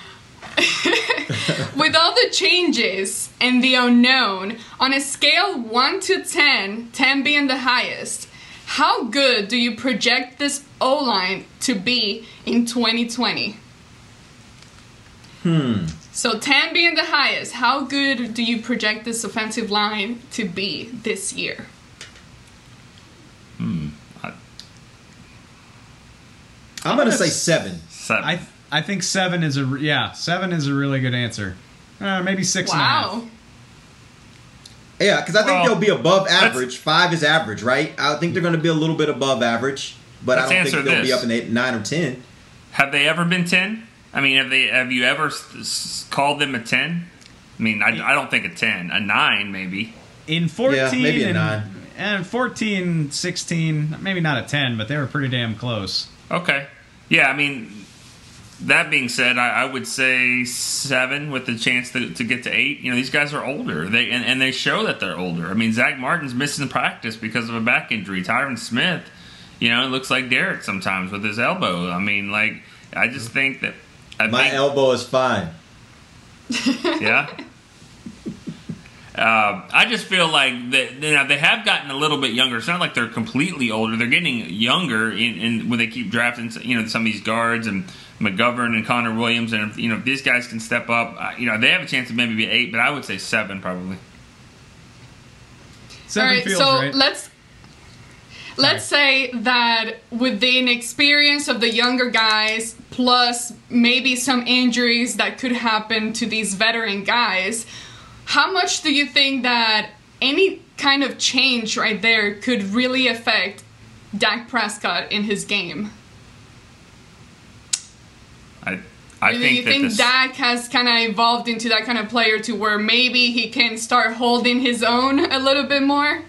with all the changes and the unknown, on a scale 1 to 10, 10 being the highest, how good do you project this O line to be in 2020? Hmm. So 10 being the highest, how good do you project this offensive line to be this year? Hmm. I- I'm going to say seven. Seven. I I think seven is a re- yeah seven is a really good answer. Uh, maybe six and a half. Wow. Yeah, because I think Well, they'll be above average. Five is average, right? I think they're going to be a little bit above average, but I don't think they'll be up in eight, nine or ten. Have they ever been ten? I mean, have they? Have you ever s- s- called them a ten? I mean, I, I don't think a ten, a nine maybe. In 14 Yeah, maybe a and, nine. and 14, 16, maybe not a 10, but they were pretty damn close. Okay. Yeah, I mean, that being said, I, I would say seven with the chance to, to get to eight. You know, these guys are older. They and, and they show that they're older. I mean, Zack Martin's missing practice because of a back injury. Tyron Smith, you know, it looks like Derek sometimes with his elbow. I mean, like, I just think that. I My think, elbow is fine. yeah. Uh, I just feel like that you know, they have gotten a little bit younger. It's not like they're completely older. They're getting younger in, in when they keep drafting, you know, some of these guards and McGovern and Connor Williams, and if, you know, if these guys can step up, uh, you know, they have a chance to maybe be eight, but I would say seven probably. Seven All right, feels so right. let's let's say that with the inexperience of the younger guys, plus maybe some injuries that could happen to these veteran guys, how much do you think that any kind of change right there could really affect Dak Prescott in his game? I think you that think this, Dak has kind of evolved into that kind of player to where maybe he can start holding his own a little bit more?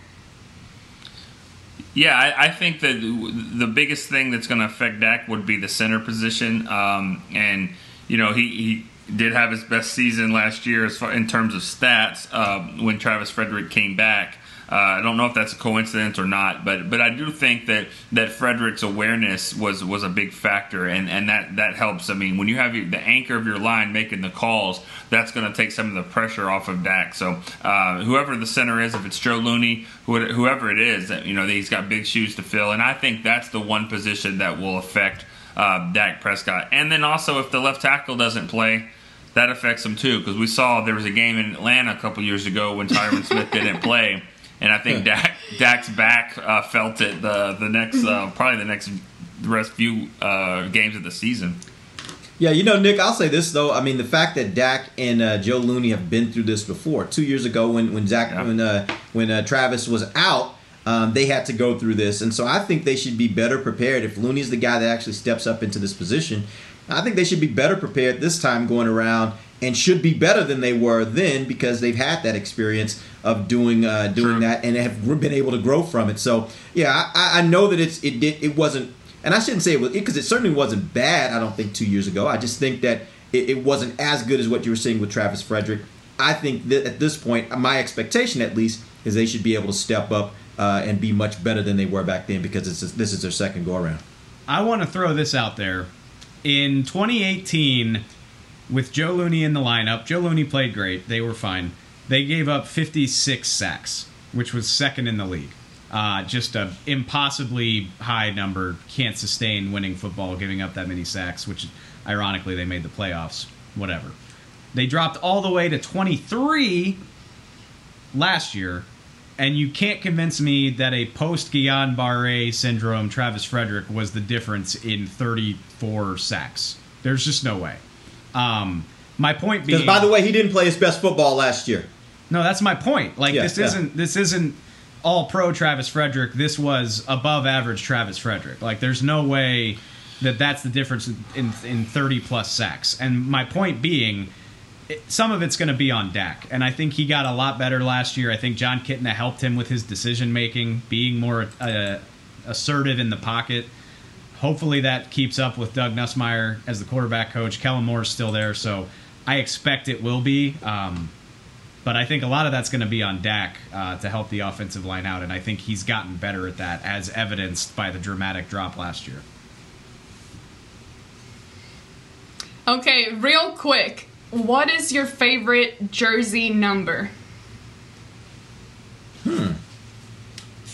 Yeah, I, I think that the biggest thing that's going to affect Dak would be the center position, um, and you know he, he did have his best season last year as far in terms of stats um, when Travis Frederick came back. Uh, I don't know if that's a coincidence or not, but but I do think that that Frederick's awareness was was a big factor, and, and that that helps. I mean, when you have the anchor of your line making the calls, that's going to take some of the pressure off of Dak. So uh, whoever the center is, if it's Joe Looney, whoever it is, you know he's got big shoes to fill, and I think that's the one position that will affect uh, Dak Prescott. And then also if the left tackle doesn't play. That affects him too, because we saw there was a game in Atlanta a couple years ago when Tyron Smith didn't play, and I think Dak, Dak's back uh, felt it the the next uh, probably the next the rest few uh, games of the season. Yeah, you know, Nick, I'll say this though. I mean, the fact that Dak and uh, Joe Looney have been through this before. Two years ago, when when Zack when uh, when uh, Travis was out, um, they had to go through this, and so I think they should be better prepared. If Looney's the guy that actually steps up into this position, I think they should be better prepared this time going around, and should be better than they were then because they've had that experience of doing uh, doing that and have been able to grow from it. So yeah, I, I know that it's it did it wasn't and I shouldn't say it was because it certainly wasn't bad. I don't think two years ago. I just think that it, it wasn't as good as what you were seeing with Travis Frederick. I think that at this point, my expectation at least is they should be able to step up uh, and be much better than they were back then because it's this is their second go around. I want to throw this out there. In 2018, with Joe Looney in the lineup. Joe Looney played great. They were fine. They gave up 56 sacks, which was second in the league. Uh, just a impossibly high number. Can't sustain winning football, giving up that many sacks. Which, ironically, they made the playoffs. Whatever. They dropped all the way to 23 last year, and you can't convince me that a post Guillain Barre syndrome Travis Frederick was the difference in 34 sacks. There's just no way. Um, my point being, Because by the way, he didn't play his best football last year. No, that's my point. Like Yeah, this isn't this isn't all pro Travis Frederick. This was above average Travis Frederick. Like there's no way that that's the difference in in, in 30 plus sacks. And my point being. Some of it's going to be on Dak, and I think he got a lot better last year. I think Jon Kitna helped him with his decision making, being more uh, assertive in the pocket. Hopefully that keeps up with Doug Nussmeier as the quarterback coach. Kellen Moore is still there, so I expect it will be. Um, but I think a lot of that's going to be on Dak uh, to help the offensive line out, and I think he's gotten better at that, as evidenced by the dramatic drop last year. Okay, real quick. What is your favorite jersey number? Hmm.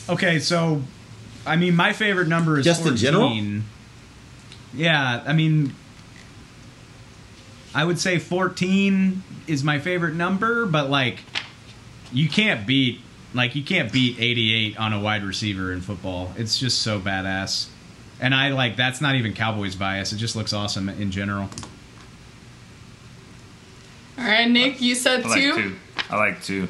Okay, so I mean, my favorite number is Just in 14. general? Yeah, I mean, I would say 14 is my favorite number, but like, you can't beat like you can't beat 88 on a wide receiver in football. It's just so badass, and I like that's not even Cowboys bias. It just looks awesome in general. All right, Nick, you said I like two. two. I like two.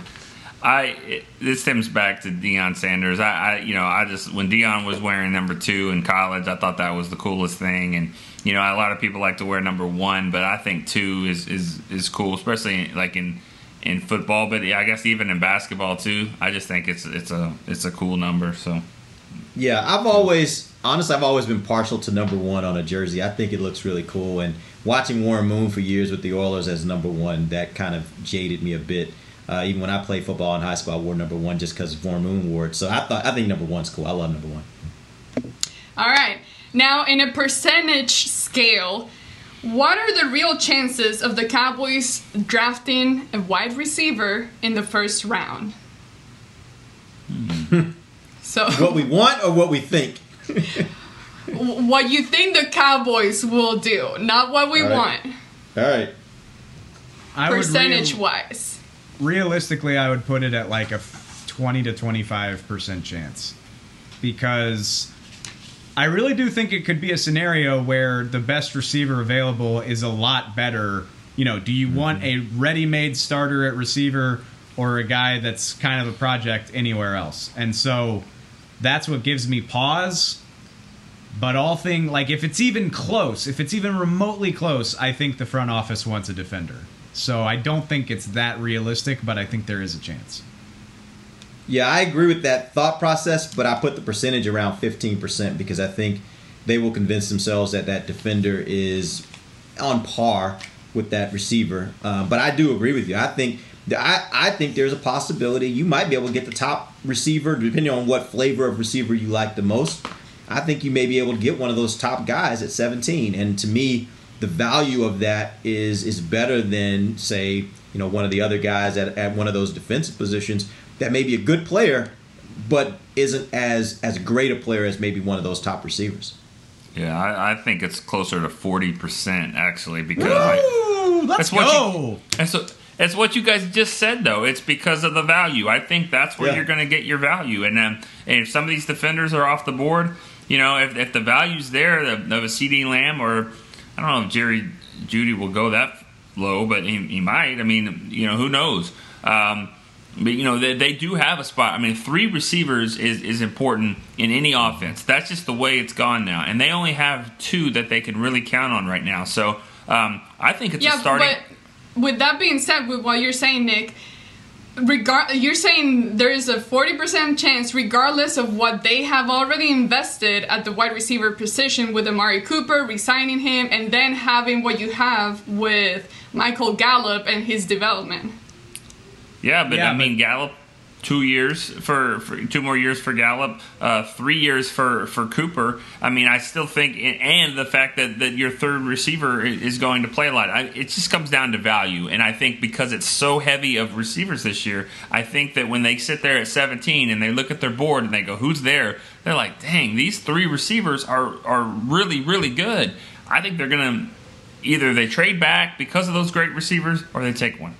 I it, this stems back to Deion Sanders. I, I you know I just when Deion was wearing number two in college, I thought that was the coolest thing. And you know a lot of people like to wear number one, but I think two is is is cool, especially like in in football. But yeah, I guess even in basketball too. I just think it's it's a it's a cool number. So Yeah, I've always, honestly, I've always been partial to number one on a jersey. I think it looks really cool. And watching Warren Moon for years with the Oilers as number one, that kind of jaded me a bit. Uh, even when I played football in high school, I wore number one just because Warren Moon wore it. So I thought, I think number one's cool. I love number one. All right. Now, in a percentage scale, what are the real chances of the Cowboys drafting a wide receiver in the first round? so, What we want or what we think? what you think the Cowboys will do, not what we All right. want, All right. I would percentage real- wise. Realistically, I would put it at like a 20 to 25% chance. Because I really do think it could be a scenario where the best receiver available is a lot better. You know, do you want mm-hmm. a ready made starter at receiver or a guy that's kind of a project anywhere else? And so that's what gives me pause. But all thing like if it's even close, if it's even remotely close, I think the front office wants a defender. So I don't think it's that realistic, but I think there is a chance. Yeah, I agree with that thought process, but I put the percentage around 15% because I think they will convince themselves that that defender is on par with that receiver. Uh, but I do agree with you. I think I, I think there's a possibility you might be able to get the top receiver, depending on what flavor of receiver you like the most. I think you may be able to get one of those top guys at 17. And to me, the value of that is is better than say you know one of the other guys at, at one of those defensive positions that may be a good player but isn't as as great a player as maybe one of those top receivers yeah, I, I think it's closer to forty percent actually because I, let's That's what go. You, and so it's what you guys just said, though. It's because of the value. I think that's where Yeah. you're going to get your value. And then and if some of these defenders are off the board, you know, if, if the value's there of, of a CeeDee Lamb or I don't know if Jerry Jeudy will go that low, but he, he might. I mean, you know, who knows? Um, but you know they, they do have a spot. I mean, three receivers is, is important in any offense. That's just the way it's gone now, and they only have two that they can really count on right now. So um, I think it's a yeah, starting. but with that being said, with what you're saying, Nick, regard you're saying there is a 40% chance regardless of what they have already invested at the wide receiver position with Amari Cooper resigning him and then having what you have with Michael Gallup and his development. Yeah, but Yeah, I mean Gallup. Two years for, for two more years for Gallup, uh, three years for, for Cooper. I mean, I still think, and the fact that, that your third receiver is going to play a lot. I, it just comes down to value, and I think because it's so heavy of receivers this year, I think that when they sit there at 17 and they look at their board and they go, "Who's there?" They're like, "Dang, these three receivers are are really really good." I think they're gonna either they trade back because of those great receivers or they take one.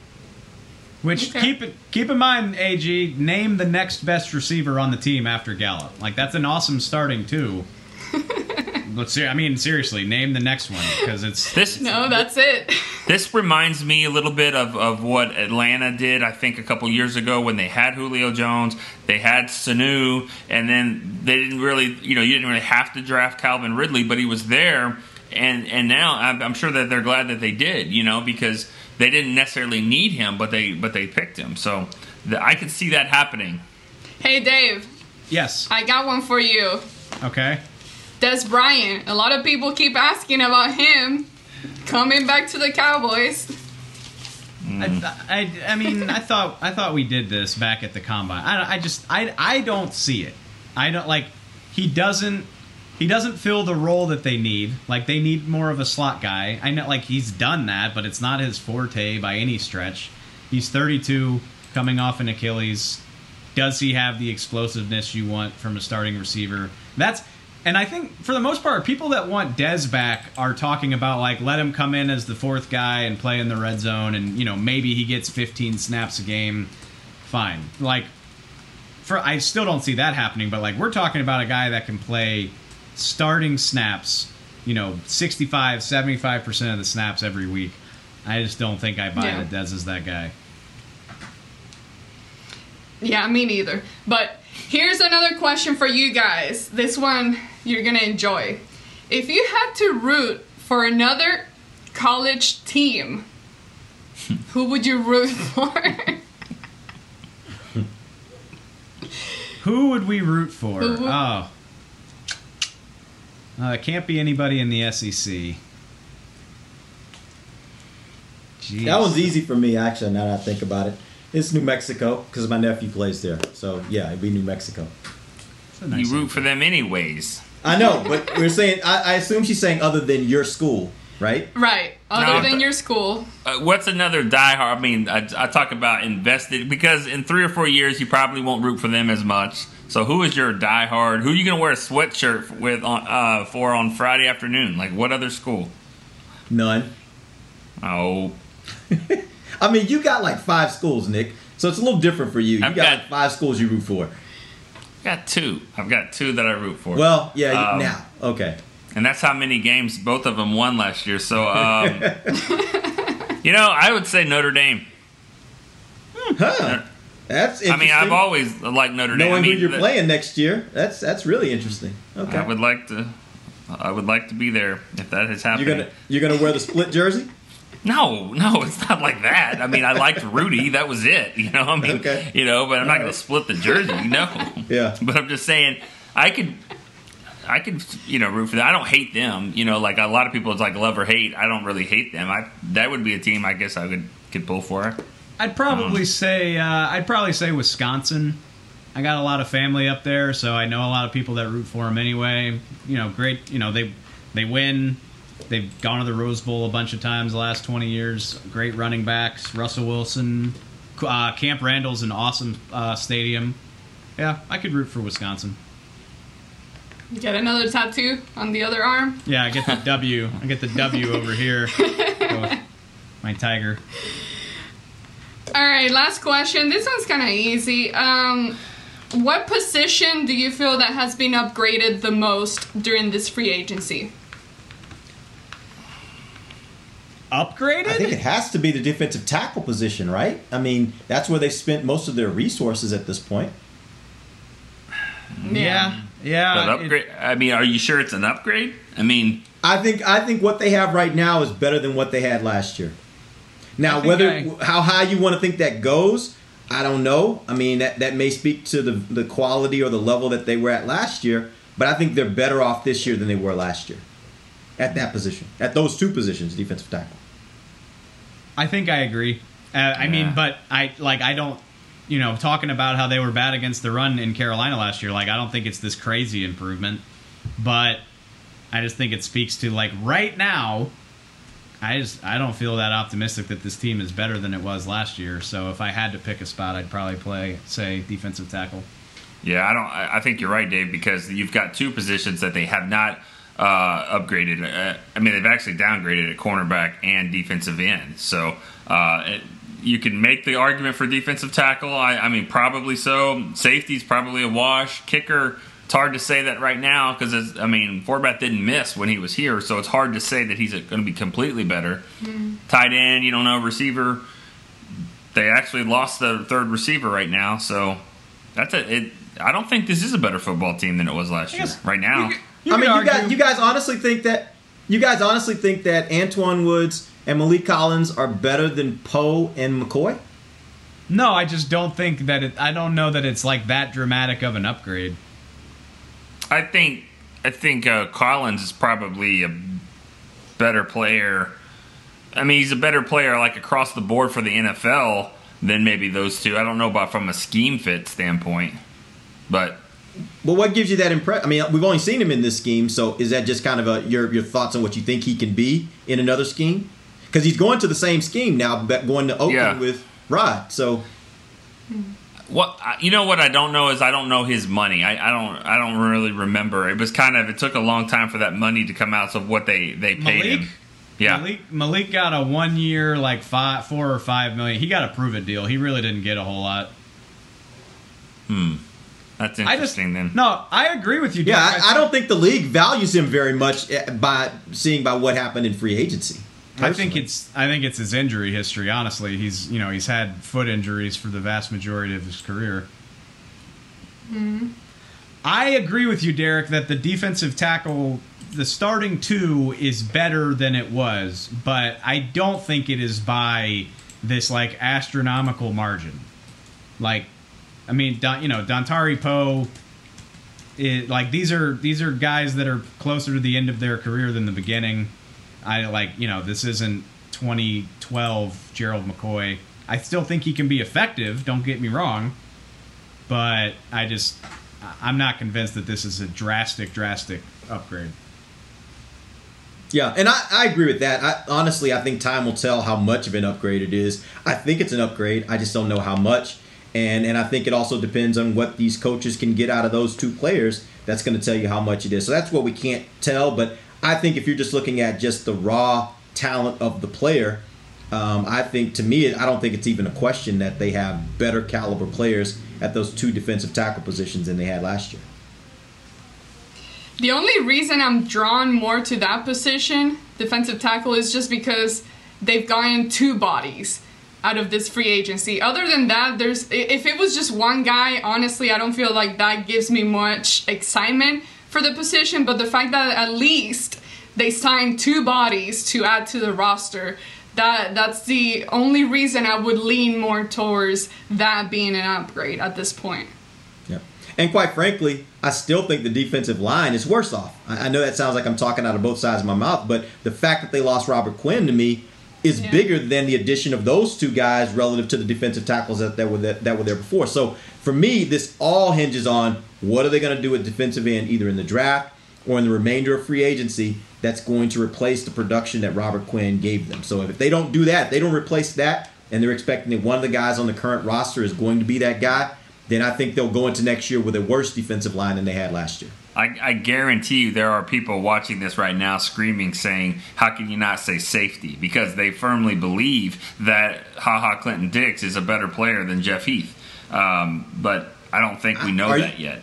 Which keep it keep in mind, Ag, name the next best receiver on the team after Gallup. Like that's an awesome starting too. Let's see. I mean, seriously, name the next one because it's this. No, that's it. This reminds me a little bit of, of what Atlanta did, I think, a couple years ago when they had Julio Jones, they had Sanu, and then they didn't really, you know, you didn't really have to draft Calvin Ridley, but he was there, and and now I'm, I'm sure that they're glad that they did, you know, because they didn't necessarily need him, but they but they picked him, so the, I could see that happening. Hey, Dave. Yes. I got one for you. Okay. Dez Bryant. A lot of people keep asking about him coming back to the Cowboys. I, hmm. I, I mean, I thought I thought we did this back at the combine. I, I just I I don't see it. I don't like he doesn't he doesn't fill the role that they need. Like they need more of a slot guy. I know like he's done that, but it's not his forte by any stretch. He's 32, coming off an Achilles. Does he have the explosiveness you want from a starting receiver? That's and I think for the most part, people that want Dez back are talking about like let him come in as the fourth guy and play in the red zone, and you know maybe he gets 15 snaps a game. Fine, like for I still don't see that happening, but like we're talking about a guy that can play starting snaps, you know, 65, 75 percent of the snaps every week. I just don't think I buy Yeah. that Dez is that guy. Yeah, me neither. But here's another question for you guys. This one you're gonna enjoy. If you had to root for another college team, who would you root for? Who would we root for? Would- Oh. Uh, it can't be anybody in the SEC. Jeez. That one's easy for me, actually, now that I think about it. It's New Mexico because my nephew plays there. So, yeah, it'd be New Mexico. you root for them anyways. I know, but we're saying, I, I assume she's saying other than your school, right? right. Other No, than but- your school. Uh, what's another diehard? I mean, I, I talk about invested because in three or four years you probably won't root for them as much. So who is your diehard? Who are you gonna wear a sweatshirt with on uh, for on Friday afternoon? Like what other school? None. Oh, I mean, you got like five schools, Nick. So it's a little different for you. You I've got, got- like five schools you root for. got two. I've got two that I root for. Well, yeah, Um, now. Okay. And that's how many games both of them won last year. So, um, you know, I would say Notre Dame. Huh. That's I mean. I've always liked Notre Dame. Knowing I mean, who you're the- playing next year, that's that's really interesting. Okay. I would like to. I would like to be there if that is happening. You're gonna you're gonna wear the split jersey? No, no, it's not like that. I mean, I liked Rudy. That was it. You know, I mean, Okay. you know, but I'm not going to split the jersey. No. Yeah. But I'm just saying, I could, I could, you know, root for them. I don't hate them. You know, like a lot of people, it's like love or hate. I don't really hate them. I that would be a team I guess I could could pull for. I'd probably say uh, I'd probably say Wisconsin. I got a lot of family up there, so I know a lot of people that root for them anyway. You know, great. You know, they they win. They've gone to the Rose Bowl a bunch of times the last twenty years. Great running backs, Russell Wilson. Uh, Camp Randall's an awesome uh, stadium. Yeah, I could root for Wisconsin. Get another tattoo on the other arm. Yeah, I get the W. I get the W over here. My tiger. All right, last question. This one's kind of easy. Um, what position do you feel that has been upgraded the most during this free agency? Upgraded? I think it has to be the defensive tackle position, right? I mean, that's where they spent most of their resources at this point. Yeah, yeah. Yeah, but upgrade. I mean, are you sure it's an upgrade? I mean, I think I think what they have right now is better than what they had last year. Now, whether I- how high you want to think that goes, I don't know. I mean, that, that may speak to the the quality or the level that they were at last year, but I think they're better off this year than they were last year at that position, at those two positions, defensive tackle. I think I agree. Uh, I mean, but I like I don't you know, talking about how they were bad against the run in Carolina last year. Like, I don't think it's this crazy improvement, but I just think it speaks to like right now. I just I don't feel that optimistic that this team is better than it was last year. So if I had to pick a spot, I'd probably play say defensive tackle. Yeah, I don't. I think you're right, Dave, because you've got two positions that they have not uh, upgraded. Uh, I mean, they've actually downgraded at cornerback and defensive end. So uh, it, you can make the argument for defensive tackle. I, I mean, probably so. Safety's probably a wash. Kicker. It's hard to say that right now because I mean, Forbath didn't miss when he was here, so it's hard to say that he's going to be completely better. Mm-hmm. Tight end, you don't know. Receiver, they actually lost the third receiver right now, so that's it. it I don't think this is a better football team than it was last year. Right now, I mean, you guys, you guys honestly think that you guys honestly think that Antwaun Woods and Maliek Collins are better than Poe and McCoy? No, I just don't think that it. I don't know that it's like that dramatic of an upgrade. I think I think uh, Collins is probably a better player. I mean, he's a better player like across the board for the NFL than maybe those two. I don't know about from a scheme fit standpoint, but But what gives you that impression? I mean, we've only seen him in this scheme, so is that just kind of a, your your thoughts on what you think he can be in another scheme? Because he's going to the same scheme now, but going to Oakland Yeah. with Rod. So What you know? What I don't know is I don't know his money. I, I don't. I don't really remember. It was kind of. It took a long time for that money to come out So what they they paid Maliek? him. Yeah. Maliek, Maliek got a one year like five, four or five million. He got a prove it deal. He really didn't get a whole lot. Hmm. That's I just interesting. then. no, I agree with you. yeah, I, I don't think the league values him very much eh, by seeing by what happened in free agency. I think it's I think it's his injury history. Honestly, he's you know he's had foot injuries for the vast majority of his career. Mm-hmm. I agree with you, Derek, that the defensive tackle, the starting two, is better than it was, but I don't think it is by this like astronomical margin. Like, I mean, Don, you know, Dontari Poe. It, like these are these are guys that are closer to the end of their career than the beginning. I like you know this isn't 2012 Gerald McCoy. I still think he can be effective. Don't get me wrong, but I just I'm not convinced that this is a drastic drastic upgrade. Yeah, and I, I agree with that. I, honestly, I think time will tell how much of an upgrade it is. I think it's an upgrade. I just don't know how much. And and I think it also depends on what these coaches can get out of those two players. That's going to tell you how much it is. So that's what we can't tell. But I think if you're just looking at just the raw talent of the player, um, I think to me, I don't think it's even a question that they have better caliber players at those two defensive tackle positions than they had last year. The only reason I'm drawn more to that position, defensive tackle, is just because they've gotten two bodies out of this free agency. Other than that, there's if it was just one guy, honestly, I don't feel like that gives me much excitement for the position. But the fact that at least they signed two bodies to add to the roster, that that's the only reason I would lean more towards that being an upgrade at this point. Yep. And quite frankly, I still think the defensive line is worse off. I I know that sounds like I'm talking out of both sides of my mouth, but the fact that they lost Robert Quinn to me is bigger than the addition of those two guys relative to the defensive tackles that, that were that, that were there before. So for me, this all hinges on what are they going to do with defensive end, either in the draft or in the remainder of free agency, that's going to replace the production that Robert Quinn gave them. So if they don't do that, they don't replace that, and they're expecting that one of the guys on the current roster is going to be that guy, then I think they'll go into next year with a worse defensive line than they had last year. I, I guarantee you there are people watching this right now screaming, saying, How can you not say safety? Because they firmly believe that Ha Ha Clinton Dix is a better player than Jeff Heath. Um, but I don't think we know Are you- that yet.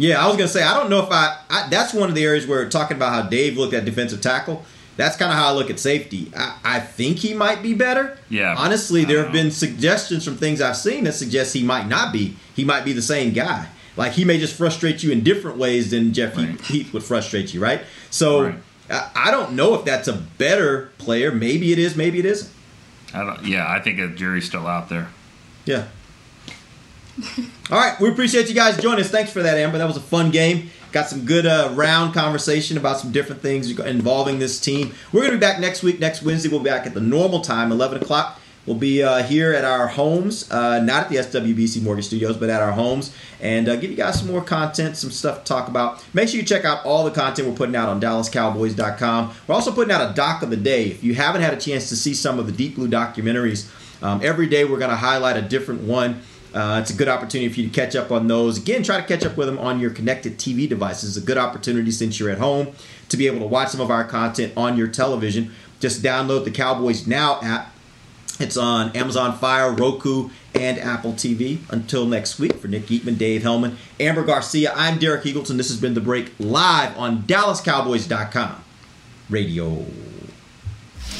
Yeah, I was gonna say I don't know if I, I that's one of the areas where talking about how Dave looked at defensive tackle. That's kind of how I look at safety. I, I think he might be better. Yeah. Honestly, there have been suggestions from things I've seen that suggest he might not be. He might be the same guy. Like he may just frustrate you in different ways than Jeff Heath, Heath would frustrate you, right? So I, I don't know if that's a better player. Maybe it is. Maybe it isn't. I don't, yeah, I think the jury's still out there. Yeah. All right, we appreciate you guys joining us. Thanks for that, Amber. That was a fun game. Got some good uh, round conversation about some different things involving this team. We're going to be back next week, next Wednesday. We'll be back at the normal time, 11 o'clock. We'll be uh, here at our homes, uh, not at the SWBC Mortgage Studios, but at our homes, and uh, give you guys some more content, some stuff to talk about. Make sure you check out all the content we're putting out on DallasCowboys.com. We're also putting out a doc of the day. If you haven't had a chance to see some of the Deep Blue documentaries, um, every day we're going to highlight a different one. Uh, it's a good opportunity for you to catch up on those. Again, try to catch up with them on your connected TV devices. It's a good opportunity since you're at home to be able to watch some of our content on your television. Just download the Cowboys Now app. It's on Amazon Fire, Roku, and Apple TV. Until next week, for Nick Eatman, Dave Helman, Amber Garcia, I'm Derek Eagleton. This has been The Break live on DallasCowboys.com radio.